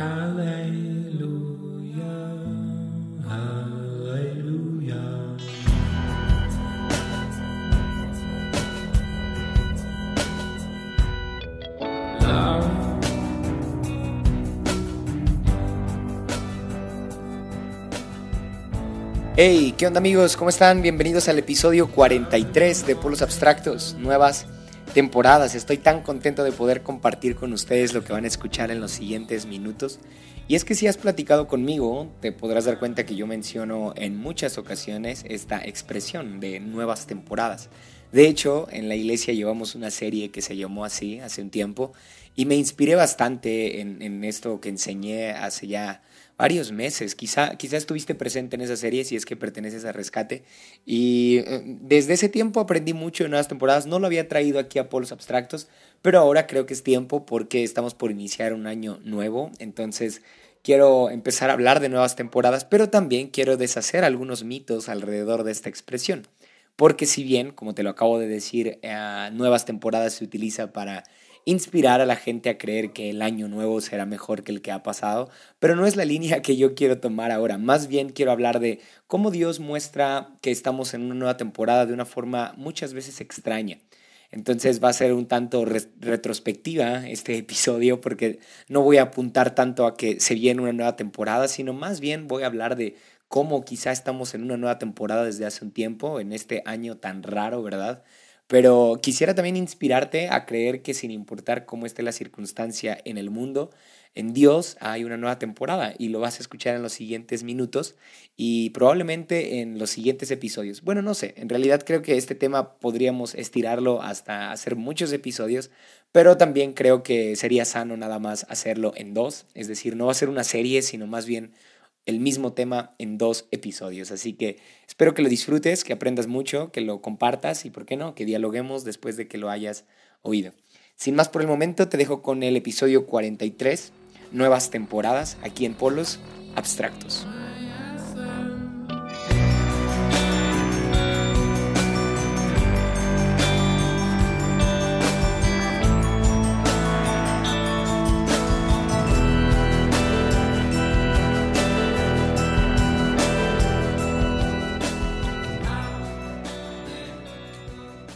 Hey, ¿qué onda amigos? ¿Cómo están? Bienvenidos al episodio 43 de Polos Abstractos, nuevas temporadas. Estoy tan contento de poder compartir con ustedes lo que van a escuchar en los siguientes minutos. Y es que si has platicado conmigo, te podrás dar cuenta que yo menciono en muchas ocasiones esta expresión de nuevas temporadas. De hecho, en la iglesia llevamos una serie que se llamó así hace un tiempo y me inspiré bastante en, en esto que enseñé hace ya varios meses. Quizá, quizá estuviste presente en esa serie si es que perteneces a Rescate. Y eh, desde ese tiempo aprendí mucho en nuevas temporadas. No lo había traído aquí a Polos Abstractos, pero ahora creo que es tiempo porque estamos por iniciar un año nuevo. Entonces quiero empezar a hablar de nuevas temporadas, pero también quiero deshacer algunos mitos alrededor de esta expresión. Porque si bien, como te lo acabo de decir, eh, nuevas temporadas se utiliza para inspirar a la gente a creer que el año nuevo será mejor que el que ha pasado, pero no es la línea que yo quiero tomar ahora. Más bien quiero hablar de cómo Dios muestra que estamos en una nueva temporada de una forma muchas veces extraña. Entonces va a ser un tanto retrospectiva este episodio porque no voy a apuntar tanto a que se viene una nueva temporada, sino más bien voy a hablar de cómo quizá estamos en una nueva temporada desde hace un tiempo, en este año tan raro, ¿verdad? Pero quisiera también inspirarte a creer que sin importar cómo esté la circunstancia en el mundo, en Dios hay una nueva temporada y lo vas a escuchar en los siguientes minutos y probablemente en los siguientes episodios. Bueno, no sé, en realidad creo que este tema podríamos estirarlo hasta hacer muchos episodios, pero también creo que sería sano nada más hacerlo en dos, es decir, no va a ser una serie, sino más bien el mismo tema en dos episodios. Así que espero que lo disfrutes, que aprendas mucho, que lo compartas y, ¿por qué no?, que dialoguemos después de que lo hayas oído. Sin más por el momento, te dejo con el episodio 43, nuevas temporadas, aquí en Polos Abstractos.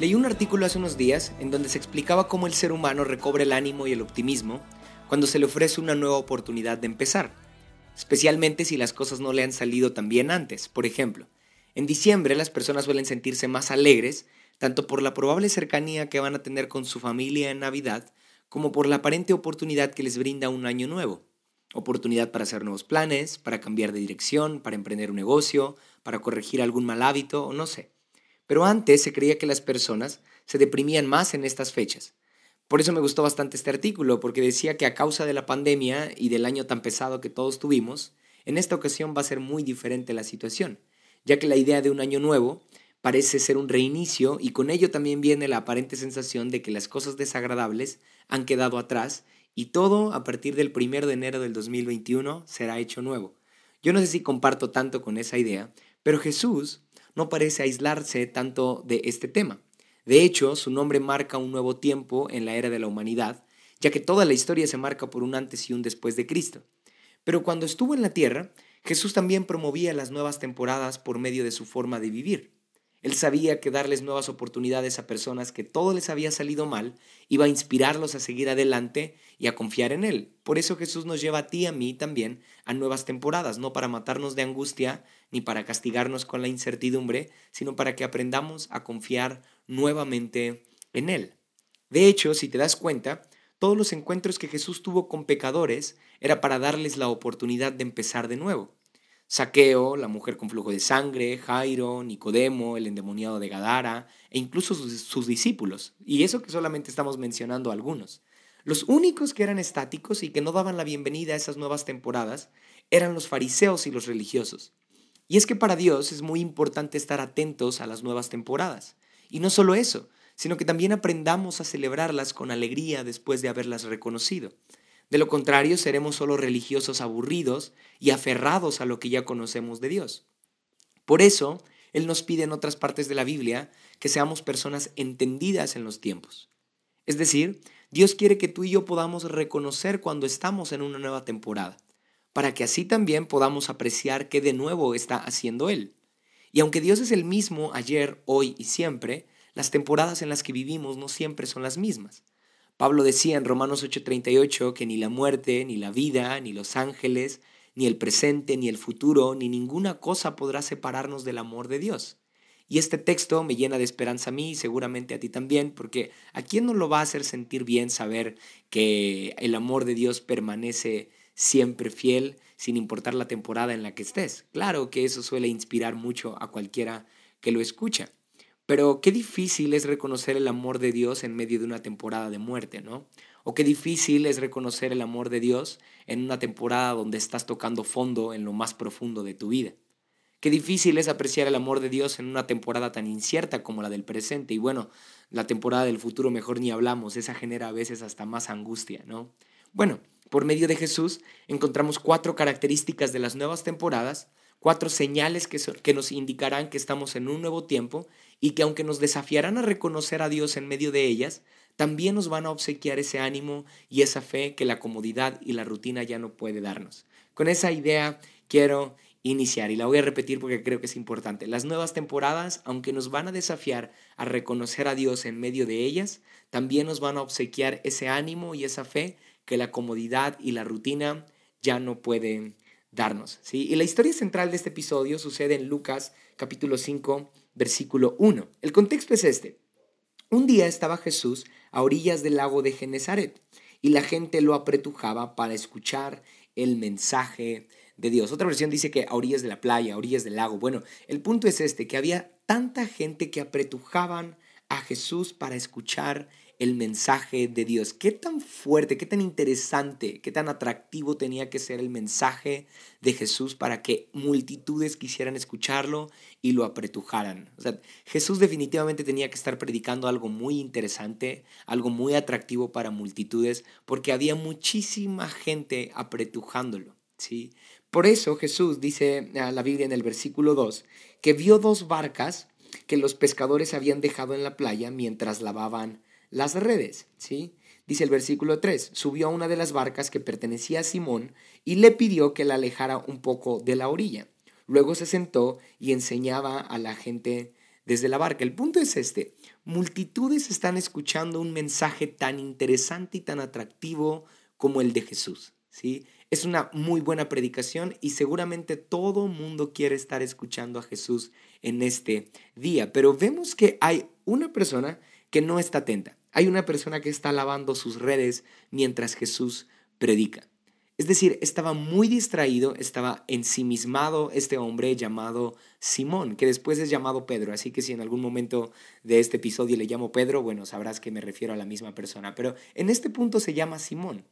Leí un artículo hace unos días en donde se explicaba cómo el ser humano recobra el ánimo y el optimismo cuando se le ofrece una nueva oportunidad de empezar, especialmente si las cosas no le han salido tan bien antes. Por ejemplo, en diciembre las personas suelen sentirse más alegres, tanto por la probable cercanía que van a tener con su familia en Navidad, como por la aparente oportunidad que les brinda un año nuevo. Oportunidad para hacer nuevos planes, para cambiar de dirección, para emprender un negocio, para corregir algún mal hábito o no sé. Pero antes se creía que las personas se deprimían más en estas fechas. Por eso me gustó bastante este artículo, porque decía que a causa de la pandemia y del año tan pesado que todos tuvimos, en esta ocasión va a ser muy diferente la situación, ya que la idea de un año nuevo parece ser un reinicio y con ello también viene la aparente sensación de que las cosas desagradables han quedado atrás y todo a partir del 1 de enero del 2021 será hecho nuevo. Yo no sé si comparto tanto con esa idea, pero Jesús no parece aislarse tanto de este tema. De hecho, su nombre marca un nuevo tiempo en la era de la humanidad, ya que toda la historia se marca por un antes y un después de Cristo. Pero cuando estuvo en la tierra, Jesús también promovía las nuevas temporadas por medio de su forma de vivir. Él sabía que darles nuevas oportunidades a personas que todo les había salido mal iba a inspirarlos a seguir adelante y a confiar en Él. Por eso Jesús nos lleva a ti y a mí también a nuevas temporadas, no para matarnos de angustia ni para castigarnos con la incertidumbre, sino para que aprendamos a confiar nuevamente en Él. De hecho, si te das cuenta, todos los encuentros que Jesús tuvo con pecadores era para darles la oportunidad de empezar de nuevo. Saqueo, la mujer con flujo de sangre, Jairo, Nicodemo, el endemoniado de Gadara, e incluso sus, discípulos. Y eso que solamente estamos mencionando algunos. Los únicos que eran estáticos y que no daban la bienvenida a esas nuevas temporadas eran los fariseos y los religiosos. Y es que para Dios es muy importante estar atentos a las nuevas temporadas. Y no solo eso, sino que también aprendamos a celebrarlas con alegría después de haberlas reconocido. De lo contrario, seremos solo religiosos aburridos y aferrados a lo que ya conocemos de Dios. Por eso, Él nos pide en otras partes de la Biblia que seamos personas entendidas en los tiempos. Es decir, Dios quiere que tú y yo podamos reconocer cuando estamos en una nueva temporada, para que así también podamos apreciar qué de nuevo está haciendo Él. Y aunque Dios es el mismo ayer, hoy y siempre, las temporadas en las que vivimos no siempre son las mismas. Pablo decía en Romanos 8:38 que ni la muerte, ni la vida, ni los ángeles, ni el presente, ni el futuro, ni ninguna cosa podrá separarnos del amor de Dios. Y este texto me llena de esperanza a mí y seguramente a ti también, porque ¿a quién no lo va a hacer sentir bien saber que el amor de Dios permanece siempre fiel, sin importar la temporada en la que estés? Claro que eso suele inspirar mucho a cualquiera que lo escucha. Pero qué difícil es reconocer el amor de Dios en medio de una temporada de muerte, ¿no? O qué difícil es reconocer el amor de Dios en una temporada donde estás tocando fondo en lo más profundo de tu vida. Qué difícil es apreciar el amor de Dios en una temporada tan incierta como la del presente. Y bueno, la temporada del futuro mejor ni hablamos, esa genera a veces hasta más angustia, ¿no? Bueno, por medio de Jesús encontramos cuatro características de las nuevas temporadas cuatro señales que, que, nos indicarán que estamos en un nuevo tiempo y que aunque nos desafiarán a reconocer a Dios en medio de ellas, también nos van a obsequiar ese ánimo y esa fe que la comodidad y la rutina ya no puede darnos. Con esa idea quiero iniciar y la voy a repetir porque creo que es importante. Las nuevas temporadas, aunque nos van a desafiar a reconocer a Dios en medio de ellas, también nos van a obsequiar ese ánimo y esa fe que la comodidad y la rutina ya no pueden darnos. ¿sí? Y la historia central de este episodio sucede en Lucas capítulo 5, versículo 1. El contexto es este. Un día estaba Jesús a orillas del lago de Genezaret y la gente lo apretujaba para escuchar el mensaje de Dios. Otra versión dice que a orillas de la playa, a orillas del lago. Bueno, el punto es este, que había tanta gente que apretujaban a Jesús para escuchar el mensaje de Dios. Qué tan fuerte, qué tan interesante, qué tan atractivo tenía que ser el mensaje de Jesús para que multitudes quisieran escucharlo y lo apretujaran. O sea, Jesús definitivamente tenía que estar predicando algo muy interesante, algo muy atractivo para multitudes, porque había muchísima gente apretujándolo. ¿sí? Por eso Jesús dice a la Biblia en el versículo 2 que vio dos barcas que los pescadores habían dejado en la playa mientras lavaban las redes, ¿sí? Dice el versículo 3, subió a una de las barcas que pertenecía a Simón y le pidió que la alejara un poco de la orilla. Luego se sentó y enseñaba a la gente desde la barca. El punto es este, multitudes están escuchando un mensaje tan interesante y tan atractivo como el de Jesús, ¿sí? Es una muy buena predicación y seguramente todo mundo quiere estar escuchando a Jesús en este día, pero vemos que hay una persona que no está atenta. Hay una persona que está lavando sus redes mientras Jesús predica. Es decir, estaba muy distraído, estaba ensimismado este hombre llamado Simón, que después es llamado Pedro. Así que si en algún momento de este episodio le llamo Pedro, bueno, sabrás que me refiero a la misma persona. Pero en este punto se llama Simón.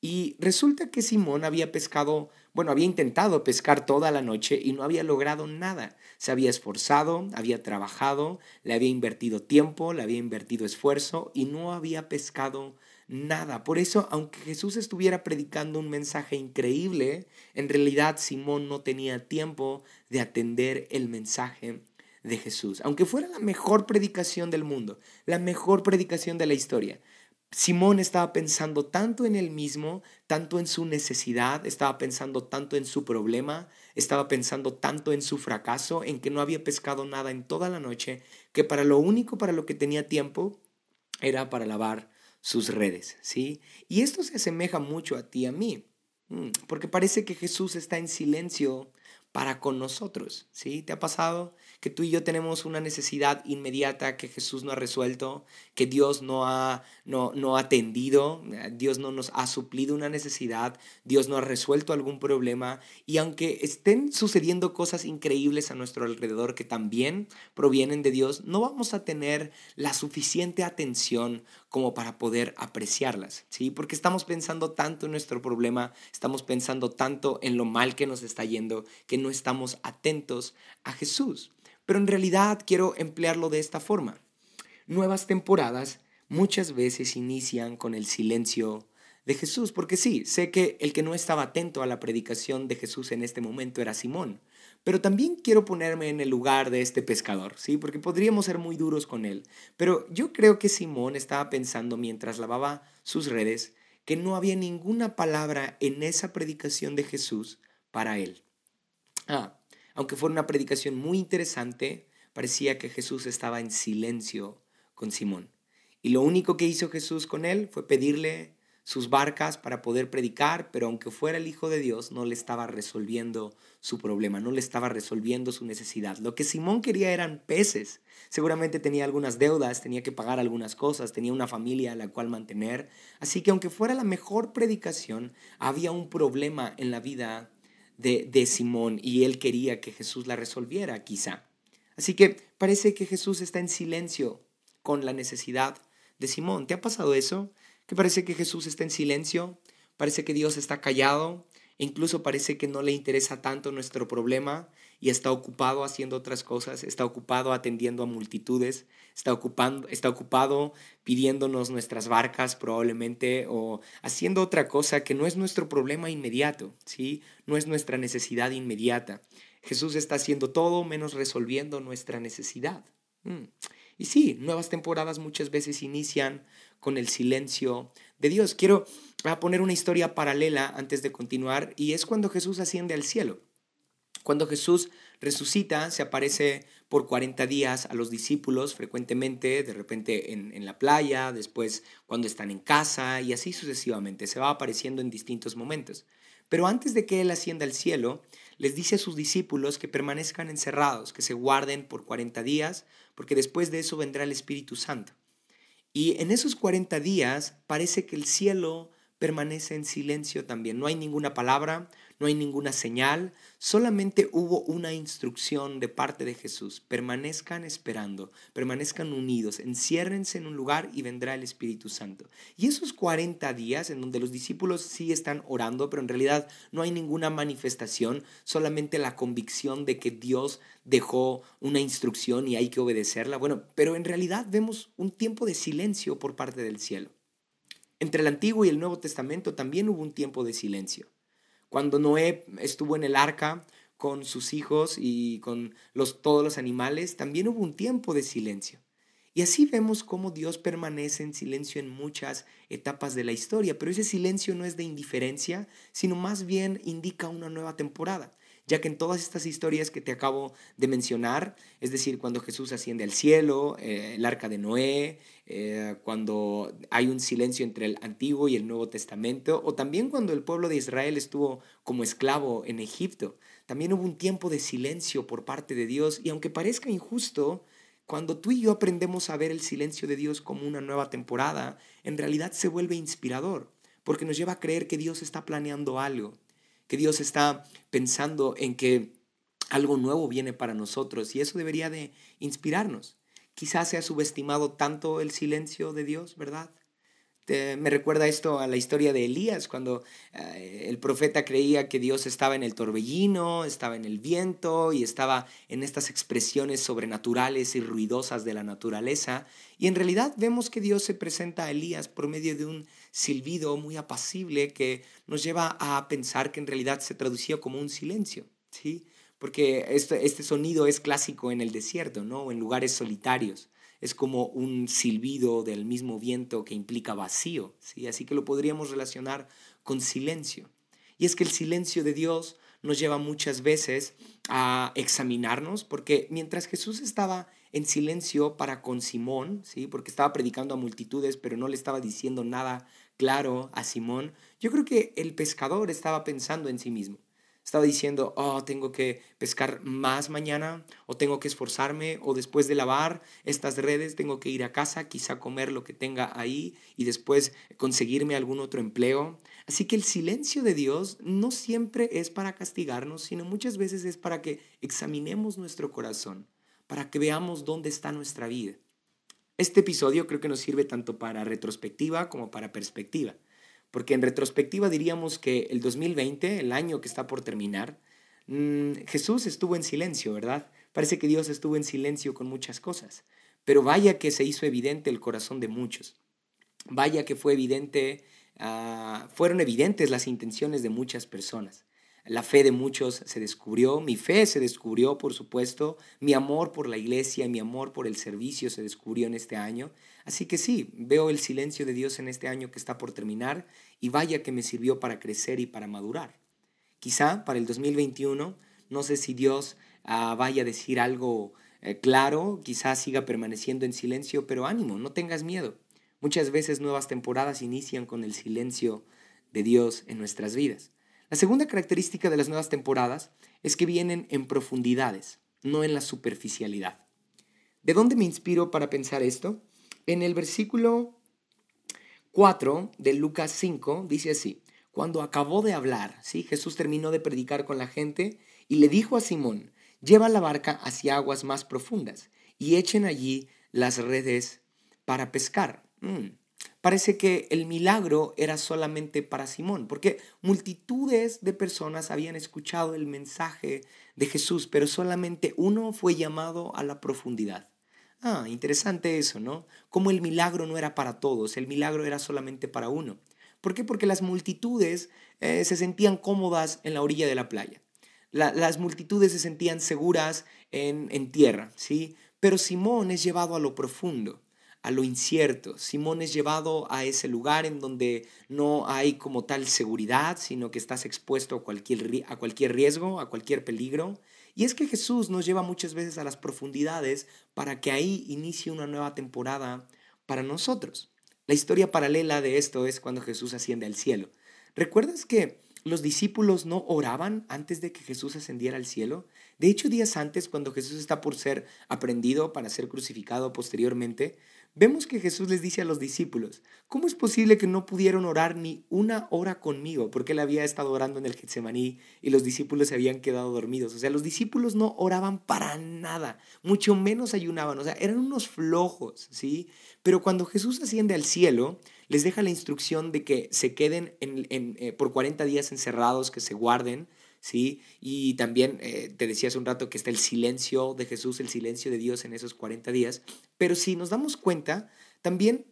Y resulta que Simón había pescado, bueno, había intentado pescar toda la noche y no había logrado nada. Se había esforzado, había trabajado, le había invertido tiempo, le había invertido esfuerzo y no había pescado nada. Por eso, aunque Jesús estuviera predicando un mensaje increíble, en realidad Simón no tenía tiempo de atender el mensaje de Jesús. Aunque fuera la mejor predicación del mundo, la mejor predicación de la historia, Simón estaba pensando tanto en él mismo, tanto en su necesidad, estaba pensando tanto en su problema, estaba pensando tanto en su fracaso, en que no había pescado nada en toda la noche, que para lo único para lo que tenía tiempo era para lavar sus redes, ¿sí? Y esto se asemeja mucho a ti y a mí, mm, porque parece que Jesús está en silencio para con nosotros, ¿sí? ¿Te ha pasado que tú y yo tenemos una necesidad inmediata que Jesús no ha resuelto, que Dios no ha, no, no atendido, Dios no nos ha suplido una necesidad, Dios no ha resuelto algún problema y aunque estén sucediendo cosas increíbles a nuestro alrededor que también provienen de Dios, no vamos a tener la suficiente atención como para poder apreciarlas, ¿sí? Porque estamos pensando tanto en nuestro problema, estamos pensando tanto en lo mal que nos está yendo, que no estamos atentos a Jesús. Pero en realidad quiero emplearlo de esta forma. Nuevas temporadas muchas veces inician con el silencio de Jesús, porque sí, sé que el que no estaba atento a la predicación de Jesús en este momento era Simón, pero también quiero ponerme en el lugar de este pescador, ¿sí? Porque podríamos ser muy duros con él. Pero yo creo que Simón estaba pensando mientras lavaba sus redes que no había ninguna palabra en esa predicación de Jesús para él. Ah, aunque fuera una predicación muy interesante, parecía que Jesús estaba en silencio con Simón. Y lo único que hizo Jesús con él fue pedirle sus barcas para poder predicar, pero aunque fuera el Hijo de Dios, no le estaba resolviendo su problema, no le estaba resolviendo su necesidad. Lo que Simón quería eran peces. Seguramente tenía algunas deudas, tenía que pagar algunas cosas, tenía una familia a la cual mantener. Así que aunque fuera la mejor predicación, había un problema en la vida de, de Simón y él quería que Jesús la resolviera, quizá. Así que parece que Jesús está en silencio con la necesidad de Simón. ¿Te ha pasado eso? que parece que Jesús está en silencio, parece que Dios está callado, incluso parece que no le interesa tanto nuestro problema y está ocupado haciendo otras cosas, está ocupado atendiendo a multitudes, está, ocupando, está ocupado pidiéndonos nuestras barcas probablemente o haciendo otra cosa que no es nuestro problema inmediato, ¿sí? no es nuestra necesidad inmediata. Jesús está haciendo todo menos resolviendo nuestra necesidad. Mm. Y sí, nuevas temporadas muchas veces inician con el silencio de Dios. Quiero ah, poner una historia paralela antes de continuar y es cuando Jesús asciende al cielo. Cuando Jesús resucita, se aparece por 40 días a los discípulos frecuentemente, de repente en, en, la playa, después cuando están en casa y así sucesivamente. Se va apareciendo en distintos momentos. Pero antes de que Él ascienda al cielo, les dice a sus discípulos que permanezcan encerrados, que se guarden por 40 días, porque después de eso vendrá el Espíritu Santo. Y en esos 40 días parece que el cielo permanece en silencio también. No hay ninguna palabra, no hay ninguna señal, solamente hubo una instrucción de parte de Jesús. Permanezcan esperando, permanezcan unidos, enciérrense en un lugar y vendrá el Espíritu Santo. Y esos 40 días en donde los discípulos sí están orando, pero en realidad no hay ninguna manifestación, solamente la convicción de que Dios dejó una instrucción y hay que obedecerla. Bueno, pero en realidad vemos un tiempo de silencio por parte del cielo. Entre el Antiguo y el Nuevo Testamento también hubo un tiempo de silencio. Cuando Noé estuvo en el arca con sus hijos y con los, todos los animales, también hubo un tiempo de silencio. Y así vemos cómo Dios permanece en silencio en muchas etapas de la historia, pero ese silencio no es de indiferencia, sino más bien indica una nueva temporada ya que en todas estas historias que te acabo de mencionar, es decir, cuando Jesús asciende al cielo, eh, el arca de Noé, eh, cuando hay un silencio entre el Antiguo y el Nuevo Testamento, o también cuando el pueblo de Israel estuvo como esclavo en Egipto, también hubo un tiempo de silencio por parte de Dios, y aunque parezca injusto, cuando tú y yo aprendemos a ver el silencio de Dios como una nueva temporada, en realidad se vuelve inspirador, porque nos lleva a creer que Dios está planeando algo, que Dios está pensando en que algo nuevo viene para nosotros y eso debería de inspirarnos. Quizás se ha subestimado tanto el silencio de Dios, ¿verdad? Me recuerda esto a la historia de Elías, cuando eh, el profeta creía que Dios estaba en el torbellino, estaba en el viento y estaba en estas expresiones sobrenaturales y ruidosas de la naturaleza. Y en realidad vemos que Dios se presenta a Elías por medio de un silbido muy apacible que nos lleva a pensar que en realidad se traducía como un silencio, ¿sí? Porque este, este sonido es clásico en el desierto, ¿no? En lugares solitarios es como un silbido del mismo viento que implica vacío, ¿sí? así que lo podríamos relacionar con silencio. Y es que el silencio de Dios nos lleva muchas veces a examinarnos, porque mientras Jesús estaba en silencio para con Simón, ¿sí? porque estaba predicando a multitudes, pero no le estaba diciendo nada claro a Simón, yo creo que el pescador estaba pensando en sí mismo. Estaba diciendo, oh, tengo que pescar más mañana, o tengo que esforzarme, o después de lavar estas redes, tengo que ir a casa, quizá comer lo que tenga ahí y después conseguirme algún otro empleo. Así que el silencio de Dios no siempre es para castigarnos, sino muchas veces es para que examinemos nuestro corazón, para que veamos dónde está nuestra vida. Este episodio creo que nos sirve tanto para retrospectiva como para perspectiva. Porque en retrospectiva diríamos que el 2020, el año que está por terminar, mm, Jesús estuvo en silencio, ¿verdad? Parece que Dios estuvo en silencio con muchas cosas. Pero vaya que se hizo evidente el corazón de muchos. Vaya que fue evidente, ah, fueron evidentes las intenciones de muchas personas. La fe de muchos se descubrió, mi fe se descubrió, por supuesto, mi amor por la iglesia, mi amor por el servicio se descubrió en este año. Así que sí, veo el silencio de Dios en este año que está por terminar y vaya que me sirvió para crecer y para madurar. Quizá para el 2021, no sé si Dios ah, vaya a decir algo eh, claro, quizás siga permaneciendo en silencio, pero ánimo, no tengas miedo. Muchas veces nuevas temporadas inician con el silencio de Dios en nuestras vidas. La segunda característica de las nuevas temporadas es que vienen en profundidades, no en la superficialidad. ¿De dónde me inspiro para pensar esto? En el versículo 4 de Lucas 5 dice así, cuando acabó de hablar, ¿sí? Jesús terminó de predicar con la gente y le dijo a Simón, lleva la barca hacia aguas más profundas y echen allí las redes para pescar. Mm. Parece que el milagro era solamente para Simón, porque multitudes de personas habían escuchado el mensaje de Jesús, pero solamente uno fue llamado a la profundidad. Ah, interesante eso, ¿no? Como el milagro no era para todos, el milagro era solamente para uno. ¿Por qué? Porque las multitudes eh, se sentían cómodas en la orilla de la playa. las multitudes se sentían seguras en, en tierra, ¿sí? Pero Simón es llevado a lo profundo a lo incierto. Simón es llevado a ese lugar en donde no hay como tal seguridad, sino que estás expuesto a cualquier, a cualquier riesgo, a cualquier peligro. Y es que Jesús nos lleva muchas veces a las profundidades para que ahí inicie una nueva temporada para nosotros. La historia paralela de esto es cuando Jesús asciende al cielo. ¿Recuerdas que los discípulos no oraban antes de que Jesús ascendiera al cielo? De hecho, días antes, cuando Jesús está por ser aprendido para ser crucificado posteriormente, vemos que Jesús les dice a los discípulos, ¿cómo es posible que no pudieron orar ni una hora conmigo? Porque él había estado orando en el Getsemaní y los discípulos se habían quedado dormidos. O sea, los discípulos no oraban para nada, mucho menos ayunaban, o sea, eran unos flojos, ¿sí? Pero cuando Jesús asciende al cielo, les deja la instrucción de que se queden en, eh, por 40 días encerrados, que se guarden, ¿sí? Y también eh, te decía hace un rato que está el silencio de Jesús, el silencio de Dios en esos 40 días. Pero si nos damos cuenta, también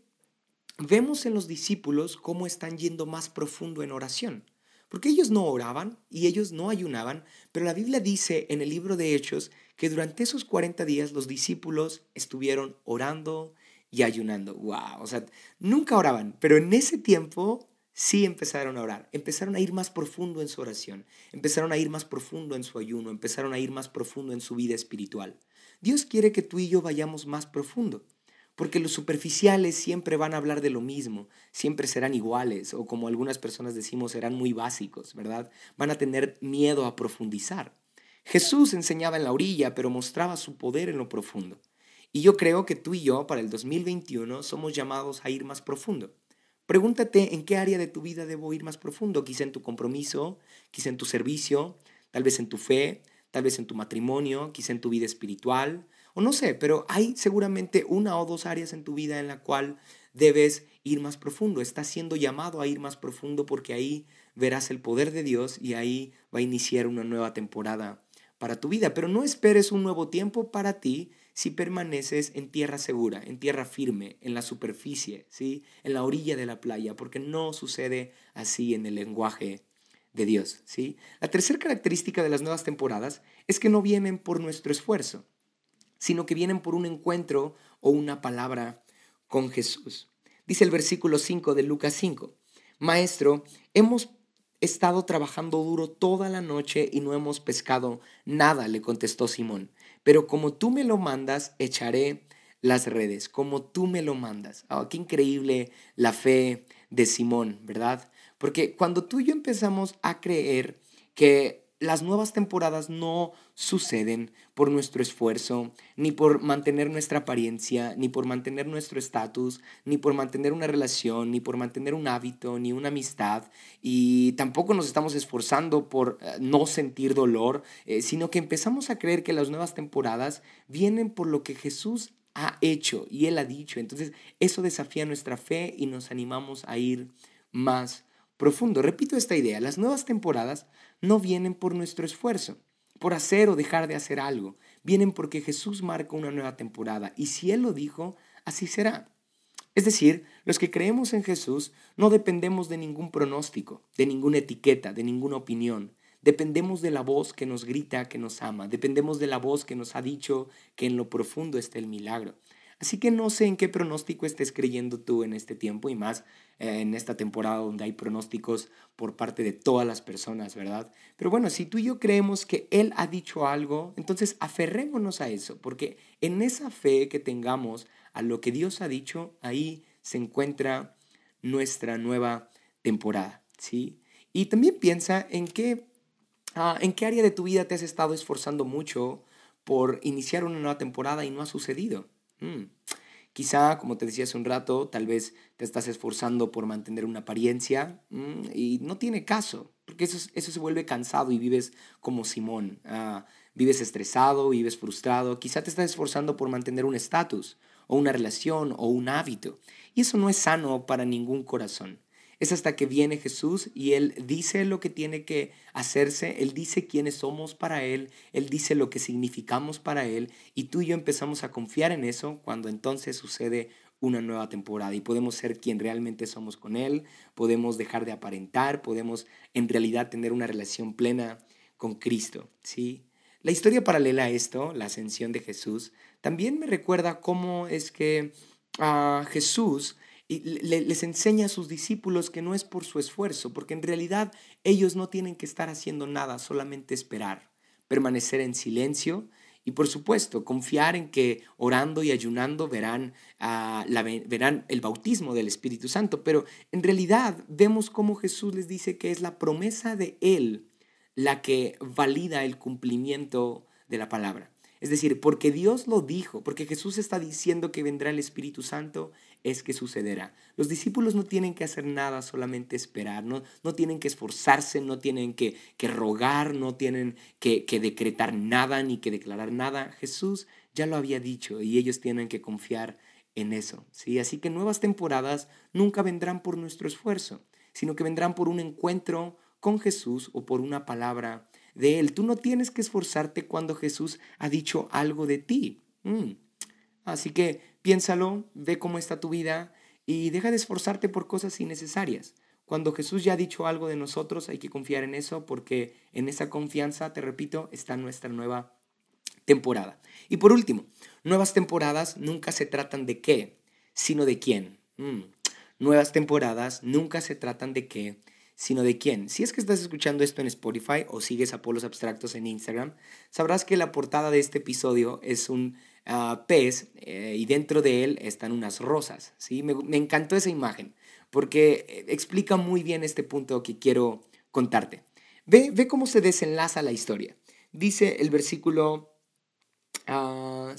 vemos en los discípulos cómo están yendo más profundo en oración. Porque ellos no oraban y ellos no ayunaban, pero la Biblia dice en el libro de Hechos que durante esos 40 días los discípulos estuvieron orando y ayunando. ¡Wow! O sea, nunca oraban, pero en ese tiempo sí empezaron a orar, empezaron a ir más profundo en su oración, empezaron a ir más profundo en su ayuno, empezaron a ir más profundo en su vida espiritual. Dios quiere que tú y yo vayamos más profundo, porque los superficiales siempre van a hablar de lo mismo, siempre serán iguales, o como algunas personas decimos, serán muy básicos, ¿verdad? Van a tener miedo a profundizar. Jesús enseñaba en la orilla, pero mostraba su poder en lo profundo. Y yo creo que tú y yo para el 2021 somos llamados a ir más profundo. Pregúntate en qué área de tu vida debo ir más profundo, quizá en tu compromiso, quizá en tu servicio, tal vez en tu fe, tal vez en tu matrimonio, quizá en tu vida espiritual, o no sé, pero hay seguramente una o dos áreas en tu vida en la cual debes ir más profundo. Estás siendo llamado a ir más profundo porque ahí verás el poder de Dios y ahí va a iniciar una nueva temporada para tu vida. Pero no esperes un nuevo tiempo para ti si permaneces en tierra segura, en tierra firme, en la superficie, ¿sí? en la orilla de la playa, porque no sucede así en el lenguaje de Dios. ¿sí? La tercera característica de las nuevas temporadas es que no vienen por nuestro esfuerzo, sino que vienen por un encuentro o una palabra con Jesús. Dice el versículo 5 de Lucas 5, Maestro, hemos estado trabajando duro toda la noche y no hemos pescado nada, le contestó Simón pero como tú me lo mandas, echaré las redes, como tú me lo mandas. Oh, qué increíble la fe de Simón, ¿verdad? Porque cuando tú y yo empezamos a creer que las nuevas temporadas no suceden por nuestro esfuerzo, ni por mantener nuestra apariencia, ni por mantener nuestro estatus, ni por mantener una relación, ni por mantener un hábito, ni una amistad. Y tampoco nos estamos esforzando por eh, no sentir dolor, eh, sino que empezamos a creer que las nuevas temporadas vienen por lo que Jesús ha hecho y Él ha dicho. Entonces eso desafía nuestra fe y nos animamos a ir más profundo. Repito esta idea, las nuevas temporadas no vienen por nuestro esfuerzo, por hacer o dejar de hacer algo, vienen porque Jesús marca una nueva temporada y si Él lo dijo, así será. Es decir, los que creemos en Jesús no dependemos de ningún pronóstico, de ninguna etiqueta, de ninguna opinión. Dependemos de la voz que nos grita que nos ama. Dependemos de la voz que nos ha dicho que en lo profundo está el milagro. Así que no sé en qué pronóstico estés creyendo tú en este tiempo y más eh, en esta temporada donde hay pronósticos por parte de todas las personas, ¿verdad? Pero bueno, si tú y yo creemos que Él ha dicho algo, entonces aferrémonos a eso, porque en esa fe que tengamos a lo que Dios ha dicho, ahí se encuentra nuestra nueva temporada, ¿sí? Y también piensa en qué, ah, en qué área de tu vida te has estado esforzando mucho por iniciar una nueva temporada y no ha sucedido. Mm. Quizá, como te decía hace un rato, tal vez te estás esforzando por mantener una apariencia mm, y no tiene caso, porque eso, eso se vuelve cansado y vives como Simón. Ah, vives estresado, vives frustrado, quizá te estás esforzando por mantener un estatus o una relación o un hábito. Y eso no es sano para ningún corazón. Es hasta que viene Jesús y Él dice lo que tiene que hacerse, Él dice quiénes somos para Él, Él dice lo que significamos para Él y tú y yo empezamos a confiar en eso cuando entonces sucede una nueva temporada y podemos ser quien realmente somos con Él, podemos dejar de aparentar, podemos en realidad tener una relación plena con Cristo, ¿sí? La historia paralela a esto, la ascensión de Jesús, también me recuerda cómo es que a Jesús les enseña a sus discípulos que no es por su esfuerzo, porque en realidad ellos no tienen que estar haciendo nada, solamente esperar, permanecer en silencio y por supuesto confiar en que orando y ayunando verán, ah, verán el bautismo del Espíritu Santo. Pero en realidad vemos cómo Jesús les dice que es la promesa de Él la que valida el cumplimiento de la palabra. Es decir, porque Dios lo dijo, porque Jesús está diciendo que vendrá el Espíritu Santo, es que sucederá. Los discípulos no tienen que hacer nada, solamente esperar, no, no tienen que esforzarse, no tienen que, que rogar, no tienen que, que decretar nada ni que declarar nada. Jesús ya lo había dicho y ellos tienen que confiar en eso. ¿sí? Así que nuevas temporadas nunca vendrán por nuestro esfuerzo, sino que vendrán por un encuentro con Jesús o por una palabra de Él. Tú no tienes que esforzarte cuando Jesús ha dicho algo de ti. Mm. Así que piénsalo, ve cómo está tu vida y deja de esforzarte por cosas innecesarias. Cuando Jesús ya ha dicho algo de nosotros, hay que confiar en eso porque en esa confianza, te repito, está nuestra nueva temporada. Y por último, nuevas temporadas nunca se tratan de qué, sino de quién. Mm. Nuevas temporadas nunca se tratan de qué, sino de quién. Si es que estás escuchando esto en Spotify o sigues a Polos Abstractos en Instagram, sabrás que la portada de este episodio es un ah, pez eh, y dentro de él están unas rosas. ¿sí? Me, encantó esa imagen porque eh, explica muy bien este punto que quiero contarte. Ve, ve cómo se desenlaza la historia. Dice el versículo 6. Ah,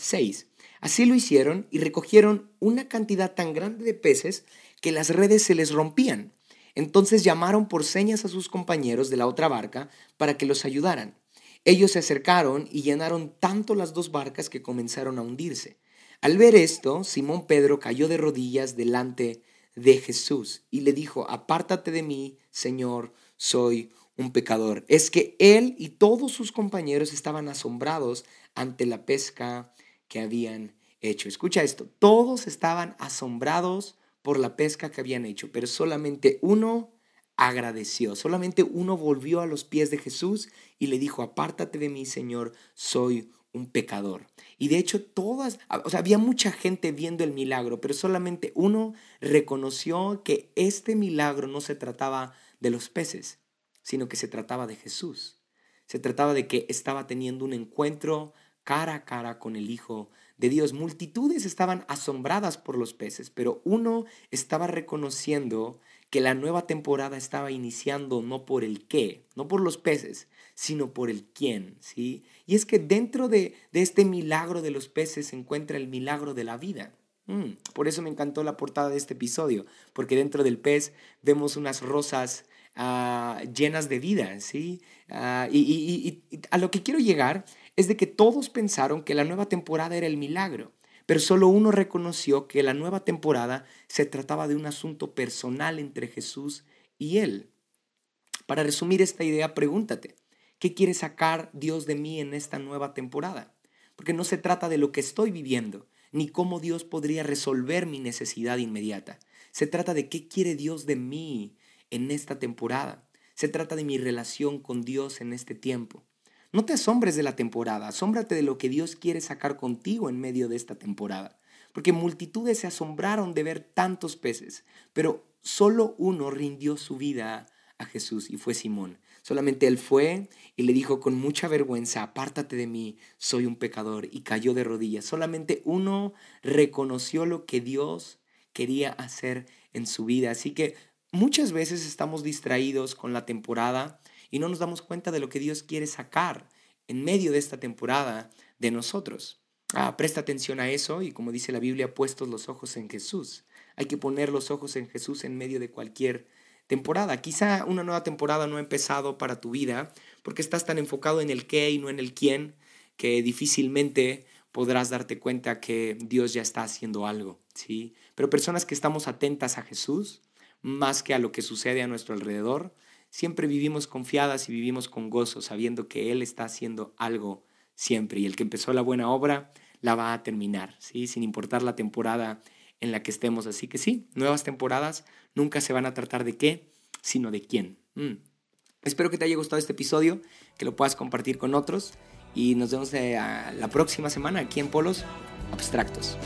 Así lo hicieron y recogieron una cantidad tan grande de peces que las redes se les rompían. Entonces llamaron por señas a sus compañeros de la otra barca para que los ayudaran. Ellos se acercaron y llenaron tanto las dos barcas que comenzaron a hundirse. Al ver esto, Simón Pedro cayó de rodillas delante de Jesús y le dijo, apártate de mí, Señor, soy un pecador. Es que él y todos sus compañeros estaban asombrados ante la pesca que habían hecho. Escucha esto, todos estaban asombrados por la pesca que habían hecho, pero solamente uno agradeció, solamente uno volvió a los pies de Jesús y le dijo, apártate de mí, Señor, soy un pecador. Y de hecho todas, o sea, había mucha gente viendo el milagro, pero solamente uno reconoció que este milagro no se trataba de los peces, sino que se trataba de Jesús. Se trataba de que estaba teniendo un encuentro cara a cara con el Hijo de Dios. Multitudes estaban asombradas por los peces, pero uno estaba reconociendo que la nueva temporada estaba iniciando no por el qué, no por los peces, sino por el quién, ¿sí? Y es que dentro de, este milagro de los peces se encuentra el milagro de la vida. Mm, por eso me encantó la portada de este episodio, porque dentro del pez vemos unas rosas ah, llenas de vida, ¿sí? Ah, y a lo que quiero llegar es de que todos pensaron que la nueva temporada era el milagro, pero solo uno reconoció que la nueva temporada se trataba de un asunto personal entre Jesús y él. Para resumir esta idea, pregúntate, ¿qué quiere sacar Dios de mí en esta nueva temporada? Porque no se trata de lo que estoy viviendo, ni cómo Dios podría resolver mi necesidad inmediata. Se trata de qué quiere Dios de mí en esta temporada. Se trata de mi relación con Dios en este tiempo. No te asombres de la temporada, asómbrate de lo que Dios quiere sacar contigo en medio de esta temporada. Porque multitudes se asombraron de ver tantos peces, pero solo uno rindió su vida a Jesús y fue Simón. Solamente él fue y le dijo con mucha vergüenza, apártate de mí, soy un pecador, y cayó de rodillas. Solamente uno reconoció lo que Dios quería hacer en su vida. Así que muchas veces estamos distraídos con la temporada y no nos damos cuenta de lo que Dios quiere sacar en medio de esta temporada de nosotros. Ah, presta atención a eso y como dice la Biblia, puestos los ojos en Jesús. Hay que poner los ojos en Jesús en medio de cualquier temporada. Quizá una nueva temporada no ha empezado para tu vida porque estás tan enfocado en el qué y no en el quién que difícilmente podrás darte cuenta que Dios ya está haciendo algo, ¿sí? Pero personas que estamos atentas a Jesús, más que a lo que sucede a nuestro alrededor, siempre vivimos confiadas y vivimos con gozo, sabiendo que Él está haciendo algo siempre y el que empezó la buena obra la va a terminar, ¿sí? Sin importar la temporada en la que estemos. Así que sí, nuevas temporadas nunca se van a tratar de qué, sino de quién. Mm. Espero que te haya gustado este episodio, que lo puedas compartir con otros y nos vemos eh, la próxima semana aquí en Polos Abstractos.